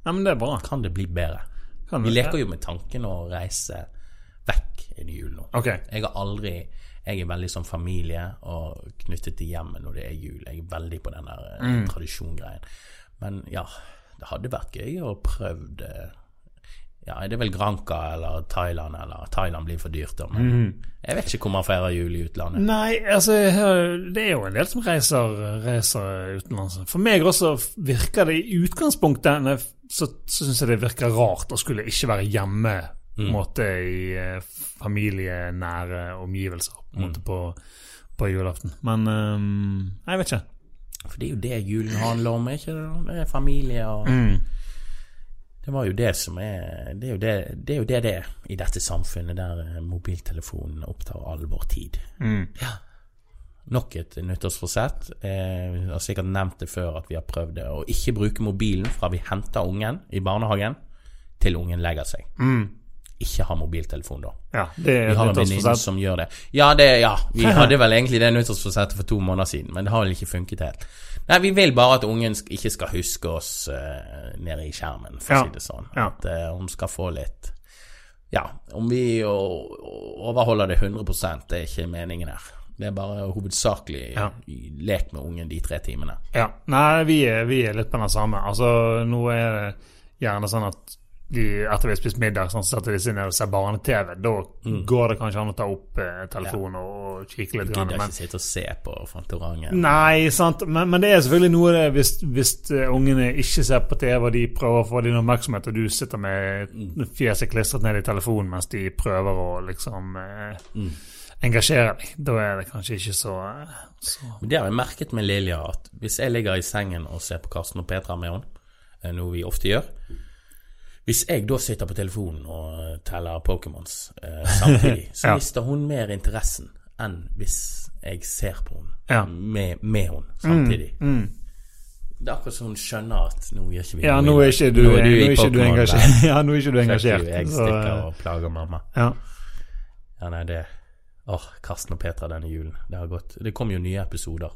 ja, men det er bra.
Kan det bli bedre?
Kan
Vi
det-
leker jo med tanken å reise vekk i jul nå.
Okay.
Jeg har aldri Jeg er veldig sånn familie og knyttet til hjemmet når det er jul. Jeg er veldig på den der eh,
Mm.
tradisjongreien. Men ja, det hadde vært gøy å prøvd eh, Ja, det er vel Granca eller Thailand, eller Thailand blir for dyrt, da. Men
Mm.
jeg vet ikke hvor man feirer jul i utlandet.
Nei, altså det er jo en del som reiser, reiser utenlands. For meg også virker det i utgangspunktet Så, så syns jeg det virker rart å skulle ikke være hjemme på en måte i eh, familienære omgivelser på, mm. på, på julaften. Men um, jeg vet ikke.
For det er jo det julen handler om, ikke det? Det er familie og
Mm.
Det var jo det som er Det er jo det det er, det, det er i dette samfunnet der eh, mobiltelefonen opptar all vår tid.
Mm.
Ja. Nok et nyttårsforsett. Eh, jeg har sikkert nevnt det før at vi har prøvd det. Å ikke bruke mobilen fra vi henter ungen i barnehagen til ungen legger seg. Ikke ha mobiltelefon da.
Ja, det er
Vi har en venninne som gjør det. Ja, det, ja, vi hadde vel egentlig det nyttårsforsettet for to måneder siden, men det har vel ikke funket helt. Nei, vi vil bare at ungen ikke skal huske oss uh, nede i skjermen, for å si det sånn.
Ja.
At uh, hun skal få litt Ja, om vi overholder det 100 det er ikke meningen her. Det er bare hovedsakelig
Ja.
lek med ungen de tre timene.
Ja. Nei, vi er, vi er litt på den samme. Altså, nå er det gjerne sånn at de, etter vi har spist middag, sånn, så setter de seg ned og ser barne-TV. Da går det kanskje an å ta opp eh, telefonen og, og kikke litt. Du
Gidder ikke sitte og se på Fantorangen.
nei, sant. Men, men det er selvfølgelig noe det hvis, hvis uh, ungene ikke ser på TV, og de prøver å få din oppmerksomhet, og du sitter med fjeset klistret ned i telefonen mens de prøver å liksom eh, engasjere deg. Da er det kanskje ikke så, uh, så
Det har jeg merket med Lilja, at hvis jeg ligger i sengen og ser på Karsten og Petra med henne, noe vi ofte gjør Hvis jeg da sitter på telefonen og teller Pokémons eh, samtidig, så
Ja.
mister hun mer interessen enn hvis jeg ser på henne
Ja.
med, med henne samtidig. Det er akkurat som hun skjønner at nå gjør ikke vi
Ja,
noe
nå er ikke du,
Nå
nå
er
er ikke du engasjert. Ja, nå er ikke du engasjert.
Jeg stikker
eh,
og plager mamma.
ja.
Ja, nei, det Åh, Karsten og Petra denne julen. Det har gått Det kommer jo nye episoder.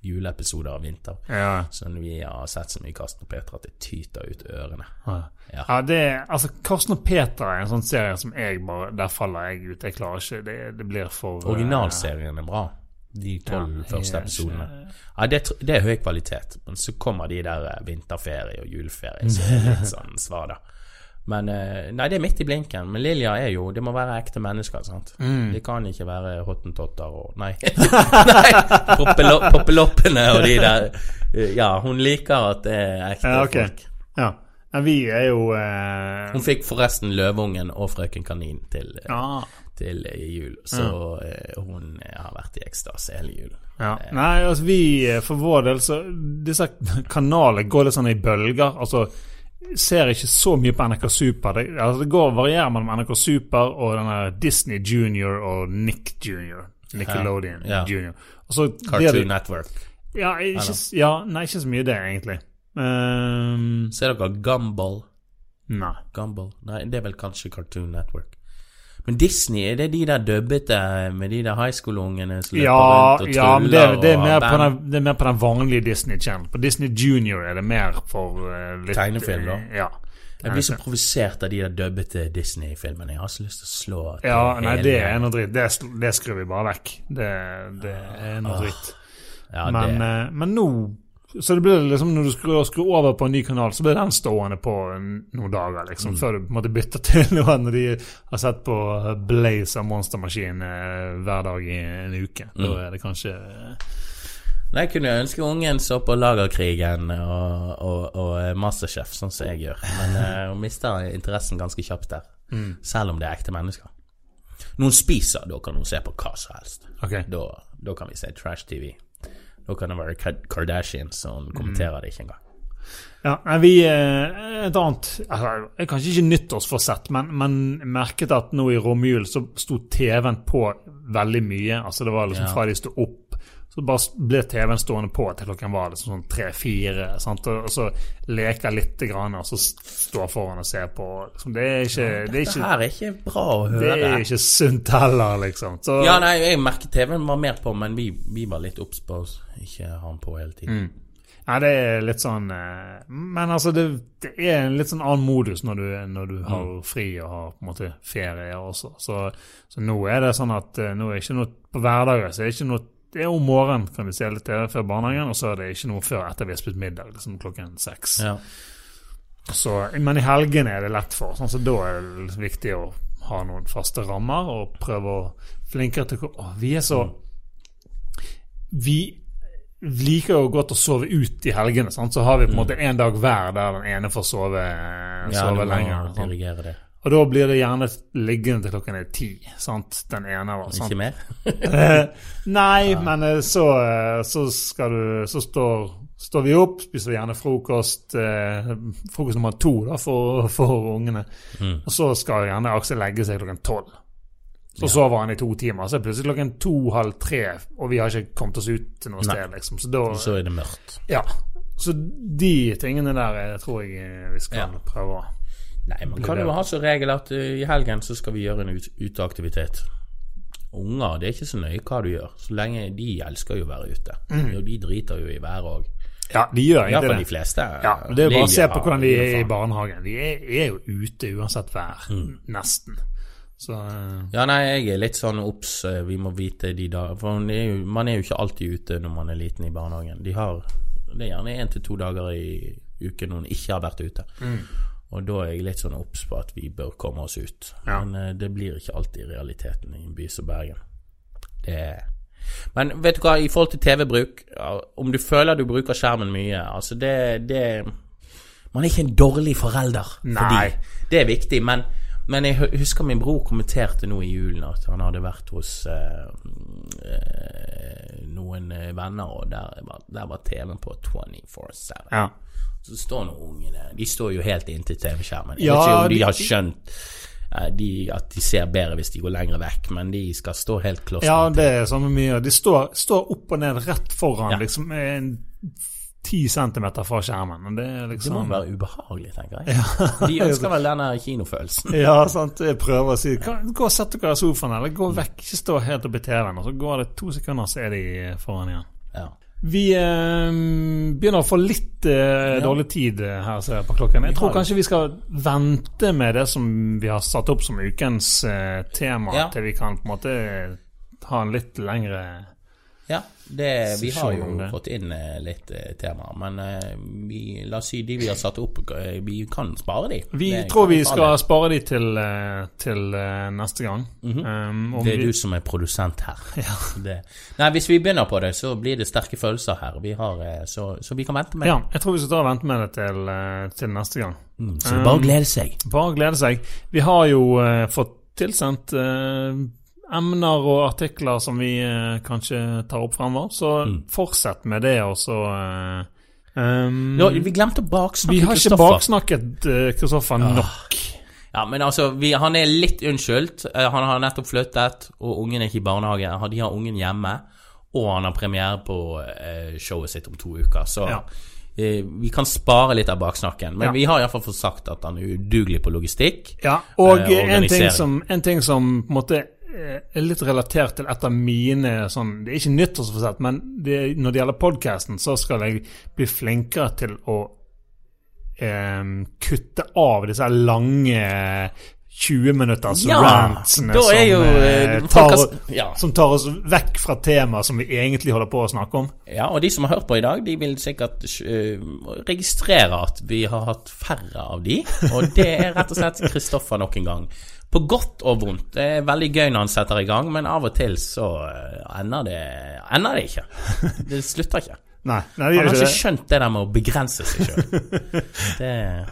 Juleepisoder av Vinter.
Ja.
Så vi har sett så mye Karsten og Petra at det tyter ut ørene.
Ja.
Ja.
ja, det altså Karsten og Peter er en sånn serie som jeg bare Der faller jeg ut. Jeg klarer ikke. Det, det blir for eh,
Originalserien er bra. De tolv første episodene. Ja, det, det er høy kvalitet. Men så kommer de der eh, vinterferie og juleferie, så er litt sånn svada. Men eh, Nei, det er midt i blinken. Men Lilja er jo Det må være ekte mennesker, sant.
Mm.
Det kan ikke være hottentotter og Nei. nei Poppeloppene og de der. Eh, Ja, hun liker at det er ekte
Ja, ok.
folk.
Ja. ja. vi er jo eh,
Hun fikk forresten Løveungen og Frøken Kanin til,
ah.
til jul, så eh, hun har vært i ekstase hele julen.
ja. Nei, altså vi For vår del så Disse kanalene går litt sånn i bølger. Altså ser ikke så mye på NRK Super. Det, altså, det går varierer mellom NRK Super og denne Disney Junior og Nick Junior. Nickelodeon
Ja.
Junior. Også,
Cartoon
det-
Network.
Ja, ikke, ja, nei, ikke så mye det, egentlig. Um,
Ser dere Gumball?
nei.
Gumball? Nei, det er vel kanskje Cartoon Network. Men Disney, er det de der dubbete med de der high school-ungene som løper
Ja,
rundt og
ja men det,
tuller
det, er mer på den, det er mer på den vanlige Disney Channel. På Disney Junior er det mer for uh, litt
Tegnefilm, da?
eh, Ja.
Jeg blir så provosert av de der dubbete Disney-filmene. Jeg har så lyst til å slå til
Ja, nei,
hele-
det er noe dritt. Det, det skrur vi bare vekk. Det, det er noe dritt.
ja,
Men, eh, men nå Så det blir liksom når du skrur, skrur over på en ny kanal, så blir den stående på noen dager, liksom,
Mm.
før du på en måte bytter til noe når de har sett på Blaze av Monstermaskin eh, hver dag i en uke. Da
Mm.
er det kanskje eh,
Nei, jeg kunne ønske ungen så på Lagerkrigen og, og, og Masterchef, sånn som jeg gjør. Men hun mister interessen ganske kjapt der.
Mm.
Selv om det er ekte mennesker. Når hun spiser, da kan hun se på hva som helst.
Okay.
Da, da kan vi se trash-TV. Da kan det være Kardashian Kardashians, og hun kommenterer det ikke engang.
Ja, vi eh, Et annet altså, Kanskje ikke nyttårsforsett, men, men merket at nå i romjulen så sto TV-en på veldig mye. Altså Det var liksom
Ja.
fra de sto opp, så bare ble TV-en stående på til klokken var liksom sånn tre-fire. Og så leker litt, grann, og så s- står foran og ser på. Liksom, det er ikke, det er ikke,
her er ikke bra å høre.
det er ikke sunt heller, liksom. Så,
Ja, nei, jeg merket TV-en var mer på, men vi, vi var litt obs på ikke ha den på hele tiden.
Nei, det er litt sånn eh, Men altså, det, det er en litt sånn annen modus når du, når du har fri og har på en måte ferie også. Så, så nå er det sånn at eh, nå er det ikke noe på hverdager. så er det ikke noe det er om morgenen kan vi se litt TV før barnehagen, og så er det ikke noe før etter vi har spist middag, liksom klokken seks.
Ja.
Så, men i helgene er det lett for, sånn, så da er det viktig å ha noen faste rammer og prøve å flinkere til å Vi er så Vi liker jo godt å sove ut i helgene, sant? så har vi på en måte en dag hver der den ene får sove,
Ja,
sove lenger. Sant? Og da blir det gjerne liggende til klokken er ti, sant? den ene. var sånn.
Ikke mer?
Nei, Nei, men eh, så, eh, så skal du Så står, står vi opp, spiser gjerne frokost eh, Frokost nummer to da, for, for ungene.
Mm.
Og så skal gjerne Aksel legge seg klokken tolv. Så sover han i to timer. Så er det plutselig klokken to-halv tre, og vi har ikke kommet oss ut til noe
Nei.
sted. liksom. Så da,
Så er det mørkt.
ja. Så de tingene der eh, tror jeg eh, vi skal
Ja.
prøve å
Nei, man kan jo ha som regel at uh, i helgen så skal vi gjøre en ut uteaktivitet. Unger, det er ikke så nøye hva du gjør, så lenge de elsker jo å være ute. Og de driter jo i været òg.
Ja, de gjør egentlig
de fleste.
Ja, det er bare å se på hvordan de er i barnehagen. De er, er jo ute uansett vær.
Mm.
Nesten. Så eh,
Ja, nei, jeg er litt sånn obs, eh, vi må vite de da For man er, jo, man er jo ikke alltid ute når man er liten i barnehagen. De har Det er gjerne én til to dager i uken når de ikke har vært ute.
Mm.
Og da er jeg litt sånn obs på at vi bør komme oss ut.
Ja.
Men eh, det blir ikke alltid realiteten i en by som Bergen. Det Men vet du hva, i forhold til TV-bruk Om du føler du bruker skjermen mye, altså det, det Man er ikke en dårlig forelder.
Nei.
Fordi det er viktig, men men jeg husker min bror kommenterte nå i julen at han hadde vært hos eh, eh, noen venner, og der var, der var TV-en på 24-7.
ja.
Så står nå ungene De står jo helt inntil TV-skjermen. Jeg
Ja,
vet ikke om de
de-
har skjønt eh, de, at de ser bedre hvis de går lenger vekk, men de skal stå helt kloss.
ja, det er samme mye. De står, står opp og ned rett foran,
Ja.
liksom en ti centimeter fra skjermen. Det er
Det må
liksom
være ubehagelig, tenker jeg. De ønsker vel denne kinofølelsen.
Ja, sant. Jeg prøver å si Gå og sett dere i sofaen, eller gå vekk. Ikke stå helt oppi TV-en. Og så går det to sekunder, så er de foran igjen.
Ja.
Vi eh, begynner å få litt eh, dårlig tid eh, her ser jeg på klokken. Jeg tror kanskje vi skal vente med det som vi har satt opp som ukens eh, tema,
Ja.
til vi kan på en måte ha en litt lengre
Ja, det, vi har jo fått inn eh, litt tema, temaer, men eh, vi, la oss si de vi har satt opp, eh, vi kan spare de.
Vi
Det
tror vi skal
det.
spare de til, eh, til eh, neste gang. um, om
Det er
vi-
du som er produsent her. Det. Nei, hvis vi begynner på det, så blir det sterke følelser her. Vi har, eh, så, så vi kan vente med det.
Ja, jeg tror vi skal ta og vente med det til, eh, til neste gang.
Mm, Så bare glede seg.
Bare glede seg. Vi har jo uh, fått tilsendt eh, emner og artikler som vi eh, kanskje tar opp fremover, så
Mm.
fortsett med det, og så eh, um,
vi glemte å baksnakke Kristoffer.
Vi har ikke
Kristoffer.
baksnakket eh, Kristoffer nok.
Ja, men altså, vi, han er litt unnskyldt. Eh, Han har nettopp flyttet, og ungen er ikke i barnehage. De har ungen hjemme, og han har premiere på eh, showet sitt om to uker. Så
Ja.
eh, vi kan spare litt av baksnakken. Men
Ja.
vi har iallfall fått sagt at han er udugelig på logistikk.
Ja, og
Eh,
en, ting som, en ting som på en måte er litt relatert til et av mine sånn Det er ikke nyttårsforsett, men det, når det gjelder podkasten, så skal jeg bli flinkere til å eh, kutte av disse lange 20 minutters
Ja,
rantsene
er jo,
som,
eh,
eh, tar,
har- ja.
som tar oss vekk fra temaet som vi egentlig holder på å snakke om.
Ja, og de som har hørt på i dag, de vil sikkert uh, registrere at vi har hatt færre av de. Og det er rett og slett Kristoffer nok en gang. På godt og vondt. Det er veldig gøy når han setter i gang, men av og til så eh, ender det, ender det ikke. Det slutter ikke.
Nei, nei
Han har
ikke det.
skjønt det der med å begrense seg sjøl.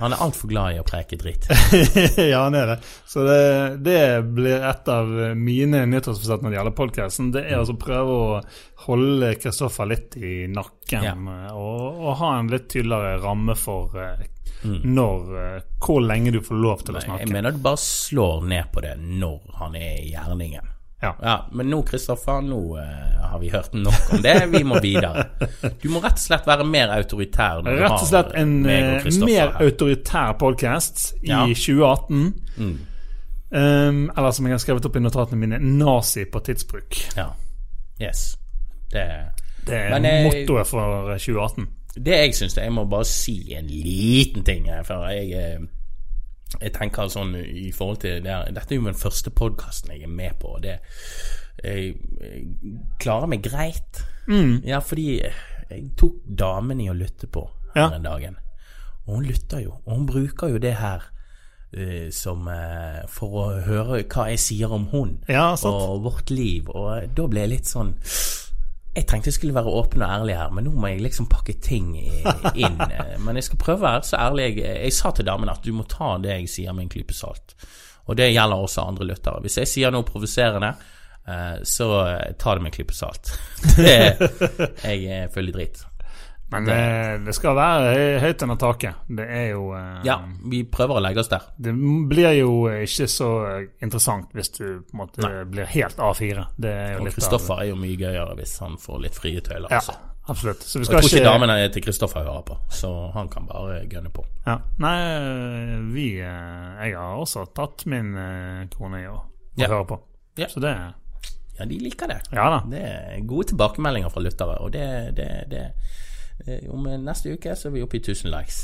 Han er altfor glad i å preke dritt.
ja, han er det. Så det, det blir et av mine nyttårsforsett når det gjelder podkasten. Det er altså å prøve å holde Kristoffer litt i nakken
Ja.
eh, og, og ha en litt tydeligere ramme for mm. når eh, Hvor lenge du får lov til å snakke.
Jeg mener du bare slår ned på det når han er i gjerningen.
Ja.
Ja, Men nå, Kristoffer, nå eh, har vi hørt nok om det. Vi må videre. Du må rett og slett være mer autoritær.
Rett og slett en
og
eh, mer
her.
autoritær podkast i
Ja.
2018.
Mm.
Um, eller som jeg har skrevet opp i notatene mine, nazi på tidsbruk.
Ja. Yes. Det
Det er
Men
mottoet for eh, 2018.
Det jeg syns Jeg må bare si en liten ting for jeg eh, Jeg tenker sånn i forhold til det her- Dette er jo den første podkasten jeg er med på, og det Jeg, jeg klarer meg greit. Ja, fordi jeg tok damen i å lytte på her
Ja.
en dagen. Og hun lytter jo, og hun bruker jo det her uh, som uh, For å høre hva jeg sier om hun
Ja,
og vårt liv. Og da ble jeg litt sånn Jeg tenkte jeg skulle være åpen og ærlig her, men nå må jeg liksom pakke ting inn. Eh, Men jeg skal prøve å være så ærlig. Jeg, jeg sa til damen at du må ta det jeg sier med en klype salt. Og det gjelder også andre lyttere. Hvis jeg sier noe provoserende, eh, så eh, ta det med en klype salt. Jeg er full i drit.
Men det, det skal være høyt under taket. Det er jo eh,
Ja, vi prøver å legge oss der.
Det blir jo ikke så interessant hvis du på en måte blir helt A4. Det er jo
Og Kristoffer er jo mye gøyere hvis han får litt frie tøyler.
Ja,
Altså.
absolutt. Så vi skal
jeg tror ikke
ikke
damene til Kristoffer hører på, så han kan bare gønne på.
ja. Nei, vi eh, Jeg har også tatt min eh, kone i å
Ja.
høre på.
Ja.
Så det
Ja, de liker det.
Ja da.
Det er gode tilbakemeldinger fra lyttere, og det, det, det Om neste uke så er vi oppe i 1000 likes.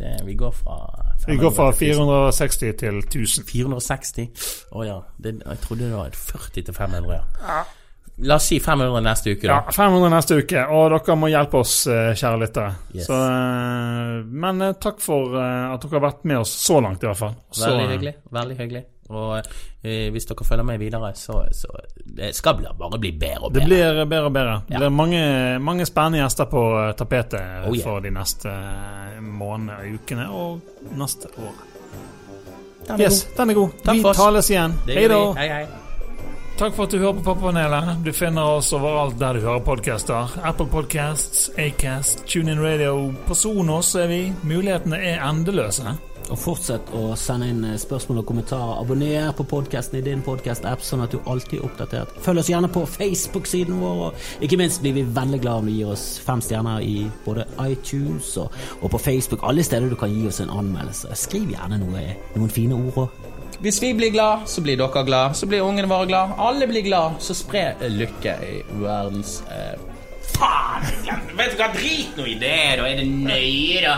Det, vi går fra
Mm. Vi går fra
500 til 1000.
460 til 1000.
460? Å ja. Det, jeg trodde det var 40 til 500, ja. La oss si 500 neste uke,
Ja, 500 neste uke, og dere må hjelpe oss, eh, kjære lyttere.
Yes.
Så, eh, men eh, takk for eh, at dere har vært med oss så langt, i hvert fall.
Veldig
eh,
hyggelig. Veldig hyggelig. Og eh, hvis dere følger med videre, så, så det skal bare bli bedre og bedre.
Det blir bedre og bedre. Det
Ja.
blir mange, mange spennende gjester på eh, tapetet
Oh, yeah.
for de neste eh, månedene og ukene og neste år.
Den er
Yes,
god.
den er god.
Takk
Vi tales igjen. Hei da.
Hei, hei.
Takk for at du hører på Pappapanelet. Du finner oss overalt der du hører podcaster. Apple Podcasts, Acast, TuneIn Radio. På Sonos er vi. Mulighetene er endeløse.
Og fortsett å sende inn eh, spørsmål og kommentarer. Abonner på podkasten i din podkast-app, sånn at du alltid er oppdatert. Følg oss gjerne på Facebook-siden vår, og ikke minst blir vi veldig glad om du gir oss fem stjerner i både iTunes og, og på Facebook. Alle steder du kan gi oss en anmeldelse. Skriv gjerne noe, noen fine ord òg.
Hvis vi blir glad, så blir dere glad. Så blir ungene våre glad. Alle blir glad. Så spre lykke i verdens eh... Faen! Vet du hva, drit nå i det, da. Er det nøye, da?